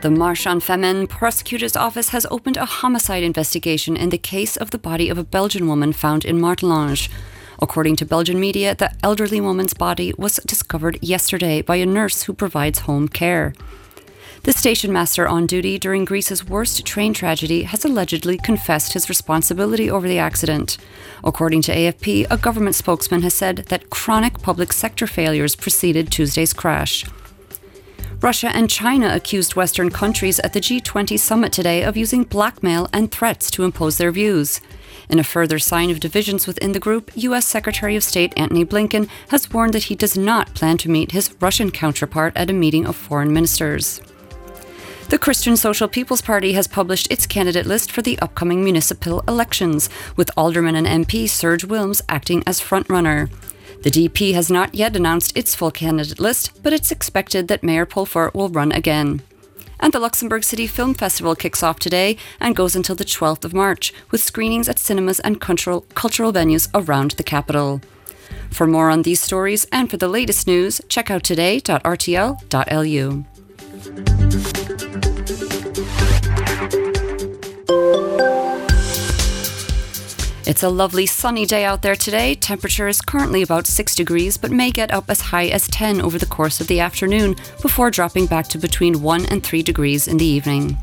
The Marche en Famenne prosecutor's office has opened a homicide investigation in the case of the body of a Belgian woman found in Martelange. According to Belgian media, the elderly woman's body was discovered yesterday by a nurse who provides home care. The station master on duty during Greece's worst train tragedy has allegedly confessed his responsibility over the accident. According to AFP, a government spokesman has said that chronic public sector failures preceded Tuesday's crash. Russia and China accused Western countries at the G20 summit today of using blackmail and threats to impose their views. In a further sign of divisions within the group, US Secretary of State Antony Blinken has warned that he does not plan to meet his Russian counterpart at a meeting of foreign ministers. The Christian Social People's Party has published its candidate list for the upcoming municipal elections, with Alderman and MP Serge Wilmes acting as frontrunner. The DP has not yet announced its full candidate list, but it's expected that Mayor Polfer will run again. And the Luxembourg City Film Festival kicks off today and goes until the 12th of March, with screenings at cinemas and cultural, cultural venues around the capital. For more on these stories and for the latest news, check out today.rtl.lu. It's a lovely sunny day out there today. Temperature is currently about 6 degrees, but may get up as high as 10 over the course of the afternoon before dropping back to between 1 and 3 degrees in the evening.